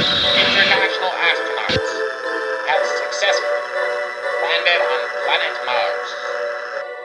International astronauts have successfully landed on planet Mars.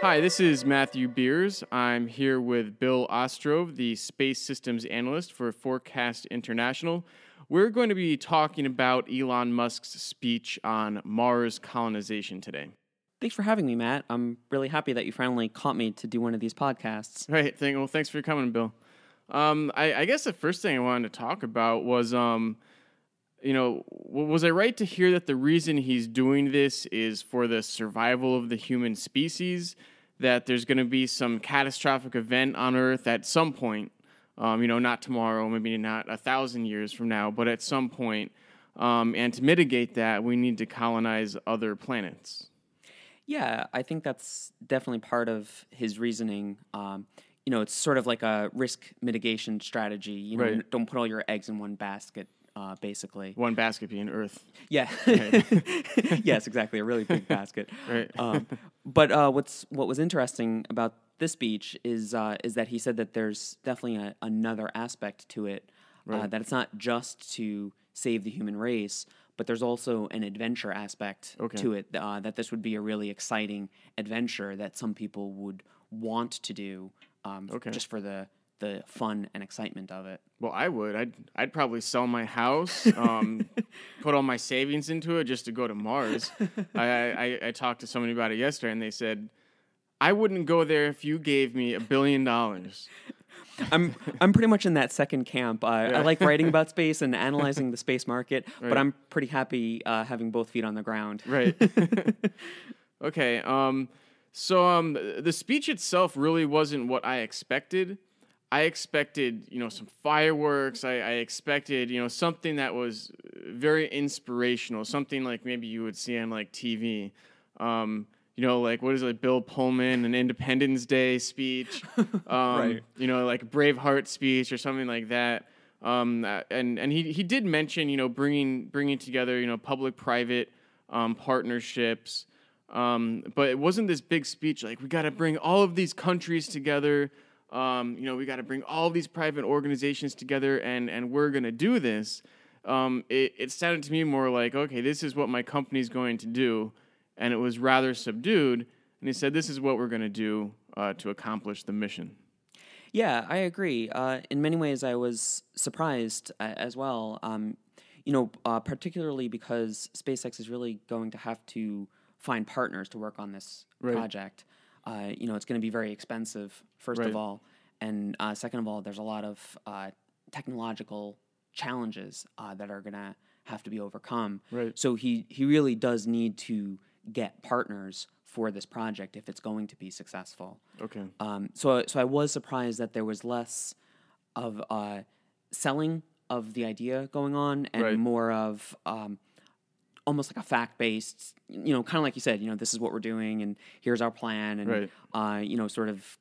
Hi, this is Matthew Beers. I'm here with Bill Ostrove, the Space Systems Analyst for Forecast International. We're going to be talking about Elon Musk's speech on Mars colonization today. Thanks for having me, Matt. I'm really happy that you finally caught me to do one of these podcasts. Right. Thank, well, thanks for coming, Bill. Um, I, I guess the first thing I wanted to talk about was, um, you know, was I right to hear that the reason he's doing this is for the survival of the human species? That there's going to be some catastrophic event on Earth at some point, um, you know, not tomorrow, maybe not a thousand years from now, but at some point. Um, and to mitigate that, we need to colonize other planets. Yeah, I think that's definitely part of his reasoning. Um, you know, it's sort of like a risk mitigation strategy. You know, Right. don't put all your eggs in one basket, uh, basically. One basket being Earth. Yeah. yes, exactly. A really big basket. Right. Um, but uh, what's what was interesting about this speech is uh, is that he said that there's definitely a, another aspect to it. Uh, Right. that it's not just to save the human race, but there's also an adventure aspect Okay. to it. Uh, that this would be a really exciting adventure that some people would want to do, um, Okay. just for the the fun and excitement of it. Well, I would. I'd I'd probably sell my house, um, put all my savings into it just to go to Mars. I, I I talked to somebody about it yesterday, and they said I wouldn't go there if you gave me a billion dollars. I'm I'm pretty much in that second camp. Uh, Yeah. I like writing about space and analyzing the space market, Right. but I'm pretty happy uh, having both feet on the ground. Right. okay. Um. So um, the speech itself really wasn't what I expected. I expected, you know, some fireworks. I, I expected, you know, something that was very inspirational, something like maybe you would see on like TV. Um, you know, like what is it, like Bill Pullman, an Independence Day speech, um, Right. You know, like Braveheart speech or something like that. Um, and and he he did mention, you know, bringing bringing together, you know, public-private um, partnerships. Um, but it wasn't this big speech like we got to bring all of these countries together. Um, you know, we got to bring all these private organizations together, and and we're gonna do this. Um, it, it sounded to me more like, okay, this is what my company's going to do, and it was rather subdued. And he said, this is what we're gonna do uh, to accomplish the mission. Yeah, I agree. Uh, in many ways, I was surprised uh, as well. Um, you know, uh, particularly because SpaceX is really going to have to find partners to work on this Right. project. Uh, you know, it's going to be very expensive, first Right. of all, and uh, second of all, there's a lot of uh, technological challenges uh, that are going to have to be overcome. Right. So he he really does need to get partners for this project if it's going to be successful. Okay. Um, so, so I was surprised that there was less of uh, selling of the idea going on and Right. more of um, almost like a fact based, you know, kind of like you said, you know, this is what we're doing and here's our plan and, Right. uh, you know, sort of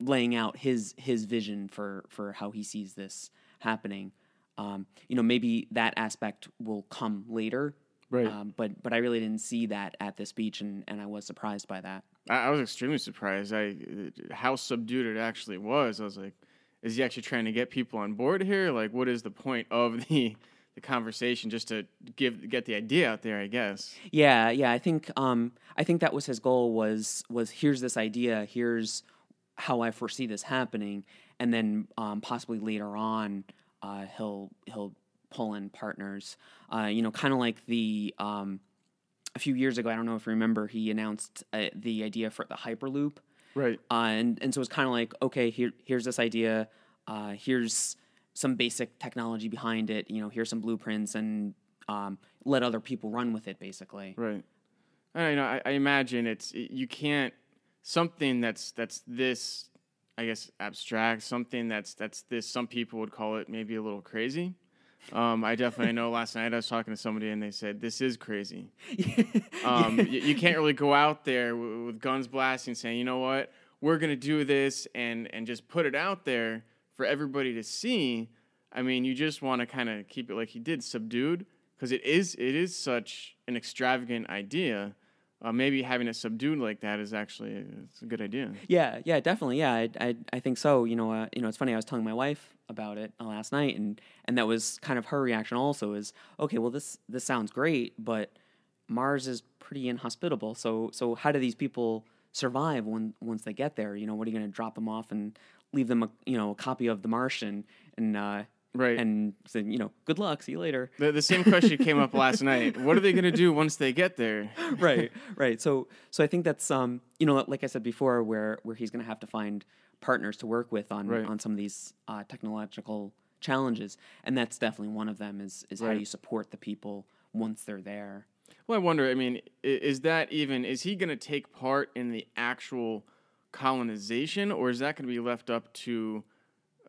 laying out his his vision for for how he sees this happening. Um, you know, maybe that aspect will come later. Right. Um, but but I really didn't see that at the speech, and, and I was surprised by that. I, I was extremely surprised. I how subdued it actually was. I was like, is he actually trying to get people on board here? Like, what is the point of the the conversation? Just to give get the idea out there, I guess. Yeah, yeah. I think um, I think that was his goal. Was was here's this idea. Here's how I foresee this happening, and then um, possibly later on, uh, he'll he'll pull in partners. Uh, you know, kind of like the um, a few years ago. I don't know if you remember. He announced uh, the idea for the Hyperloop. Right. Uh, and and so it's kind of like okay, here here's this idea. Uh, here's some basic technology behind it. You know, here's some blueprints, and um, let other people run with it. Basically, Right. I you know. I, I imagine it's you can't something that's that's this. I guess abstract something that's that's this. Some people would call it maybe a little crazy. Um, I definitely know. Last night I was talking to somebody and they said this is crazy. Um, you, you can't really go out there w- with guns blasting, saying, "You know what, we're gonna do this," and and just put it out there for everybody to see. I mean, you just want to kind of keep it like he did, subdued, because it is it is such an extravagant idea. uh, maybe having it subdued like that is actually it's a good idea. Yeah, yeah, definitely. Yeah, I, I, I think so. You know, uh, you know, it's funny. I was telling my wife about it uh, last night, and and that was kind of her reaction. Also, is okay. Well, this this sounds great, but Mars is pretty inhospitable. So so how do these people survive when once they get there? You know, what are you going to drop them off and leave them a you know a copy of The Martian and uh, Right. and say you know good luck, see you later. The, the same question came up last night. What are they going to do once they get there? right, right. So, so I think that's um, you know, like I said before, where where he's going to have to find partners to work with on Right. on some of these uh, technological challenges, and that's definitely one of them. Is is how do you support the people once they're there? Well, I wonder. I mean, is that even? Is he going to take part in the actual colonization, or is that going to be left up to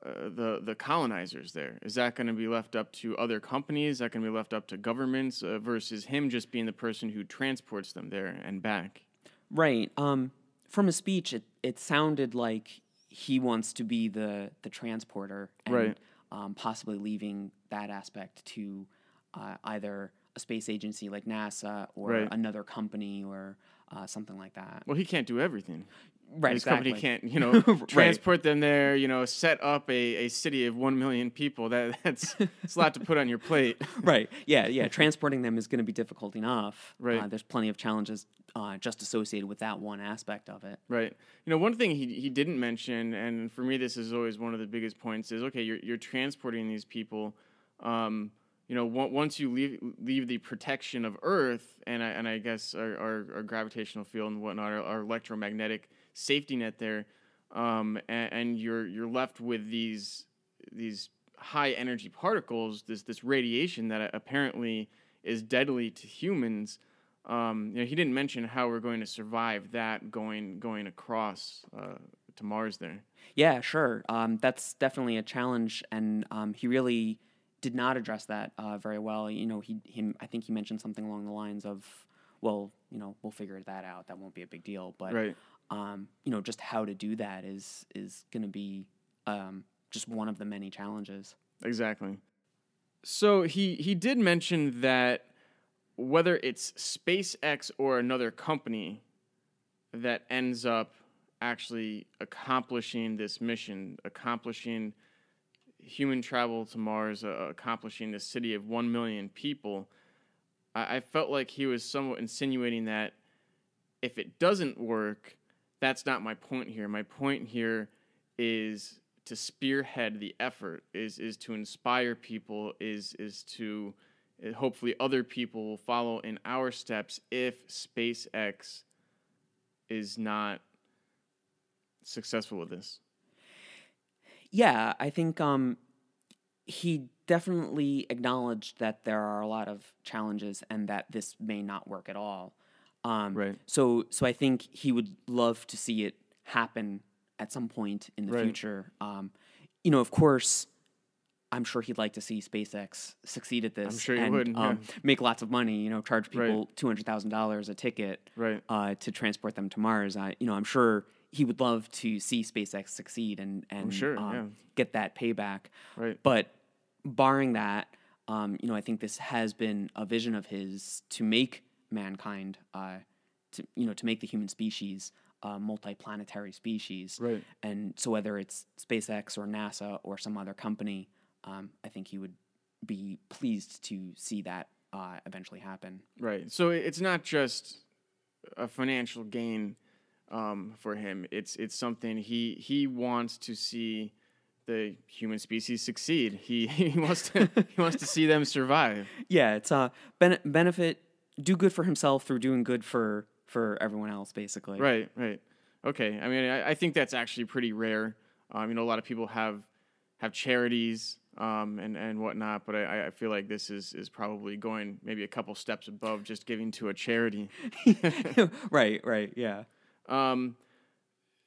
uh, the the colonizers? There is that going to be left up to other companies? Is that going to be left up to governments uh, versus him just being the person who transports them there and back? Right. Um, from his speech, it it sounded like he wants to be the the transporter, and, Right. Um, possibly leaving that aspect to uh, either a space agency like NASA or Right. another company or uh, something like that. Well, he can't do everything. Right. His exactly. company can't, you know, Right. transport them there. You know, set up a, a city of one million people. That that's it's a lot to put on your plate. right. Yeah. Yeah. Transporting them is going to be difficult enough. Right. Uh, there's plenty of challenges uh, just associated with that one aspect of it. Right. You know, one thing he he didn't mention, and for me, this is always one of the biggest points, is okay, you're you're transporting these people. Um, you know, once you leave leave the protection of Earth, and I and I guess our, our, our gravitational field and whatnot, our, our electromagnetic safety net there, um, and, and you're you're left with these these high energy particles, this this radiation that apparently is deadly to humans. Um, you know, he didn't mention how we're going to survive that going going across uh, to Mars there. Yeah, sure. Um, that's definitely a challenge, and um, he really did not address that uh, very well. You know, he, him, I think he mentioned something along the lines of, "Well, you know, we'll figure that out. That won't be a big deal." But Right. Um, you know, just how to do that is is going to be um, just one of the many challenges. Exactly. So he he did mention that whether it's SpaceX or another company that ends up actually accomplishing this mission, accomplishing human travel to Mars, uh, accomplishing this city of one million people, I, I felt like he was somewhat insinuating that if it doesn't work, that's not my point here. My point here is to spearhead the effort, is is to inspire people, is is to uh, hopefully other people will follow in our steps if SpaceX is not successful with this. Yeah, I think um, he definitely acknowledged that there are a lot of challenges and that this may not work at all. Um, Right. So, so I think he would love to see it happen at some point in the Right. future. Um, you know, of course, I'm sure he'd like to see SpaceX succeed at this. I'm sure he and, would, yeah. Um, make lots of money. You know, charge Right. people two hundred thousand dollars a ticket Right. uh, to transport them to Mars. I, you know, I'm sure he would love to see SpaceX succeed and and sure, um, yeah. get that payback. Right. But barring that, um, you know, I think this has been a vision of his to make mankind, uh, to you know, to make the human species a multi-planetary species. Right. And so whether it's SpaceX or NASA or some other company, um, I think he would be pleased to see that uh, eventually happen. Right. So it's not just a financial gain um, for him. It's it's something he he wants to see the human species succeed. He he wants to he wants to see them survive. Yeah, it's a ben- benefit, do good for himself through doing good for for everyone else, basically. Right. Right. Okay. I mean, I, I think that's actually pretty rare. Um, you know, a lot of people have have charities um, and and whatnot, but I, I feel like this is is probably going maybe a couple steps above just giving to a charity. right, right, yeah. um,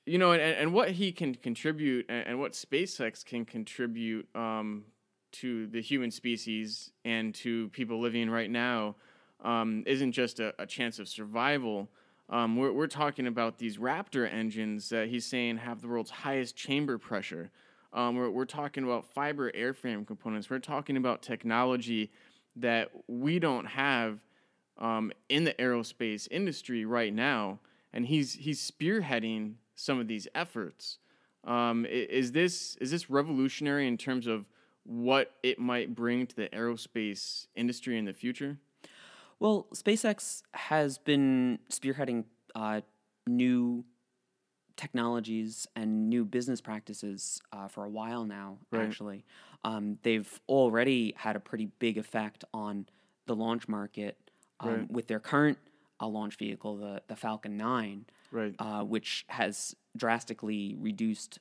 you know, and, and what he can contribute and, and what SpaceX can contribute um, to the human species and to people living right now um, isn't just a, a chance of survival. Um, we're, we're talking about these Raptor engines that he's saying have the world's highest chamber pressure. Um, we're, we're talking about fiber airframe components. We're talking about technology that we don't have um, in the aerospace industry right now, and he's he's spearheading some of these efforts. Um, is this is this revolutionary in terms of what it might bring to the aerospace industry in the future? Well, SpaceX has been spearheading uh, new technologies and new business practices uh, for a while now. Right. Actually, um, they've already had a pretty big effect on the launch market um, Right. with their current uh, launch vehicle, the the Falcon Nine, Right. uh, which has drastically reduced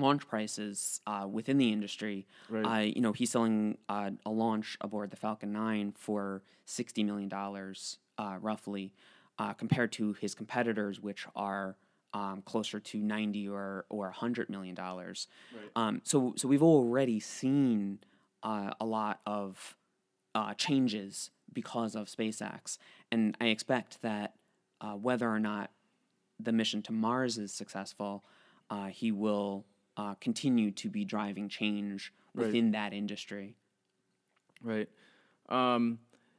launch prices uh, within the industry. Right. Uh, you know, he's selling uh, a launch aboard the Falcon 9 for $60 million, uh, roughly, uh, compared to his competitors, which are um, closer to 90 or, or $100 million. Um, so, so we've already seen uh, a lot of uh, changes because of SpaceX. And I expect that uh, whether or not the mission to Mars is successful, uh, he will uh, continue to be driving change Right. within that industry. Right. Um,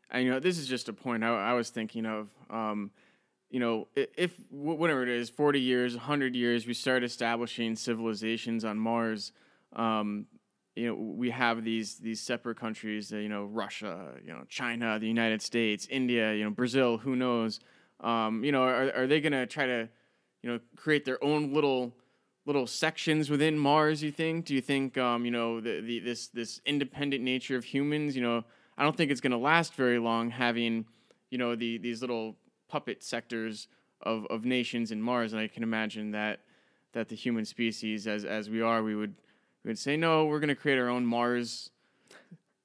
and you know, this is just a point I, I was thinking of. Um, you know, if whatever it is, forty years, hundred years, we start establishing civilizations on Mars. Um, you know, we have these these separate countries. Uh, you know, Russia, you know, China, the United States, India, you know, Brazil. Who knows? Um, you know, are are they gonna try to, you know, create their own little little sections within Mars? You think? Do you think, um, you know, the, the this this independent nature of humans? You know, I don't think it's going to last very long having, you know, the these little puppet sectors of, of nations in Mars, and I can imagine that that the human species, as as we are, we would we would say, no, we're going to create our own Mars.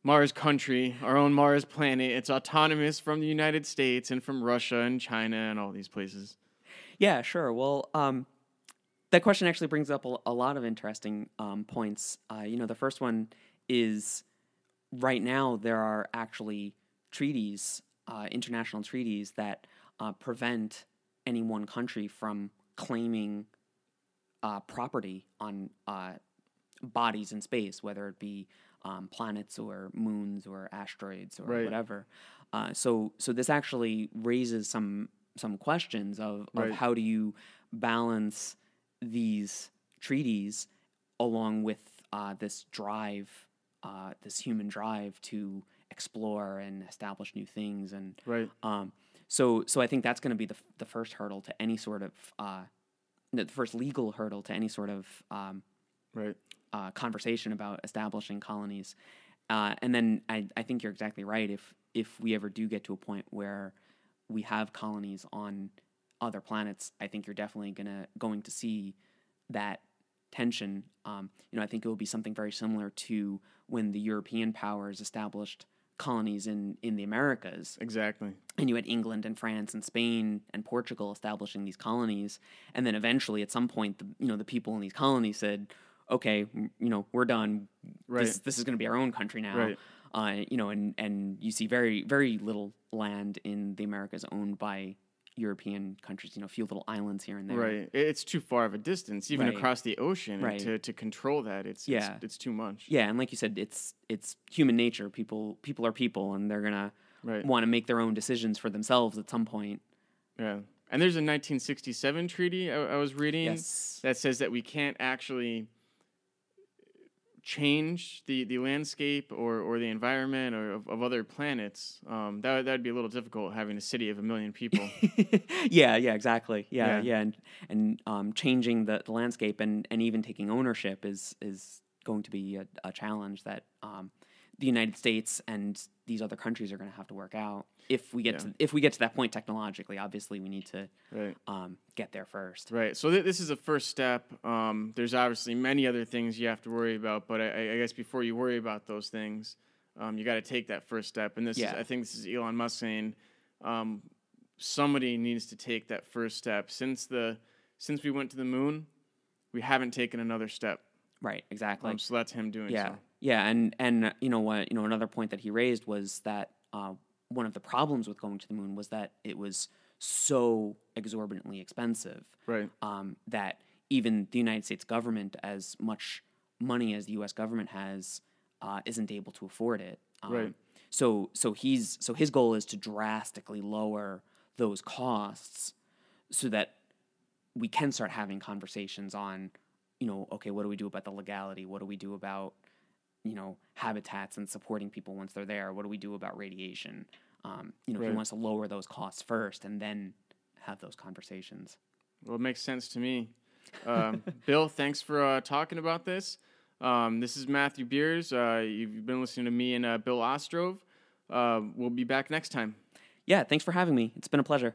Mars country, our own Mars planet. It's autonomous from the United States and from Russia and China and all these places. Yeah, sure. Well, um, that question actually brings up a, a lot of interesting um, points. Uh, you know, the first one is right now there are actually treaties, uh, international treaties that uh, prevent any one country from claiming uh, property on uh, bodies in space, whether it be um, planets or moons or asteroids or Right. whatever. Uh, so, so this actually raises some some questions of, of Right. how do you balance these treaties along with uh, this drive, uh, this human drive to explore and establish new things and Right. um, so, so I think that's going to be the, f- the first hurdle to any sort of uh, the first legal hurdle to any sort of um, Right. uh, conversation about establishing colonies. Uh, and then I, I think you're exactly right. If if we ever do get to a point where we have colonies on other planets, I think you're definitely gonna going to see that tension. Um, you know, I think it will be something very similar to when the European powers established colonies in in the Americas Exactly. and you had England and France and Spain and Portugal establishing these colonies, and then eventually, at some point, the you know the people in these colonies said, "Okay, you know, we're done. Right. This this is going to be our own country now." Right. Uh, you know, and and you see very very little land in the Americas owned by European countries. You know, a few little islands here and there. Right. It's too far of a distance, even Right. across the ocean, Right. to, to control that. It's, Yeah. it's it's too much. Yeah, and like you said, it's it's human nature. People people are people, and they're gonna Right. want to make their own decisions for themselves at some point. Yeah. And there's a 1967 treaty I, I was reading Yes. that says that we can't actually change the, the landscape or, or the environment or of, of other planets. Um, that would- that'd be a little difficult having a city of a million people. yeah, yeah, exactly. Yeah, Yeah. yeah, and and um, changing the, the landscape and, and even taking ownership is is going to be a, a challenge that um, the United States and these other countries are going to have to work out if we get Yeah. to if we get to that point technologically. Obviously, we need to right. um, get there first. Right. So th- this is a first step. Um, there's obviously many other things you have to worry about, but I, I guess before you worry about those things, um, you got to take that first step. And this Yeah. is, I think, this is Elon Musk saying, um, somebody needs to take that first step. Since the since we went to the moon, we haven't taken another step. Right. Exactly. Um, so that's him doing yeah so. Yeah and and you know what you know another point that he raised was that uh, one of the problems with going to the moon was that it was so exorbitantly expensive Right. um, that even the United States government, as much money as the U.S. government has, uh, isn't able to afford it. Um, Right. so so he's so his goal is to drastically lower those costs so that we can start having conversations on you know okay what do we do about the legality what do we do about you know habitats and supporting people once they're there what do we do about radiation um, you know Right. he wants to lower those costs first and then have those conversations Well, it makes sense to me. Um, Bill, thanks for uh, talking about this. Um, this is Matthew Beers. Uh, you've been listening to me and uh, Bill Ostrove. Uh, we'll be back next time. yeah thanks for having me it's been a pleasure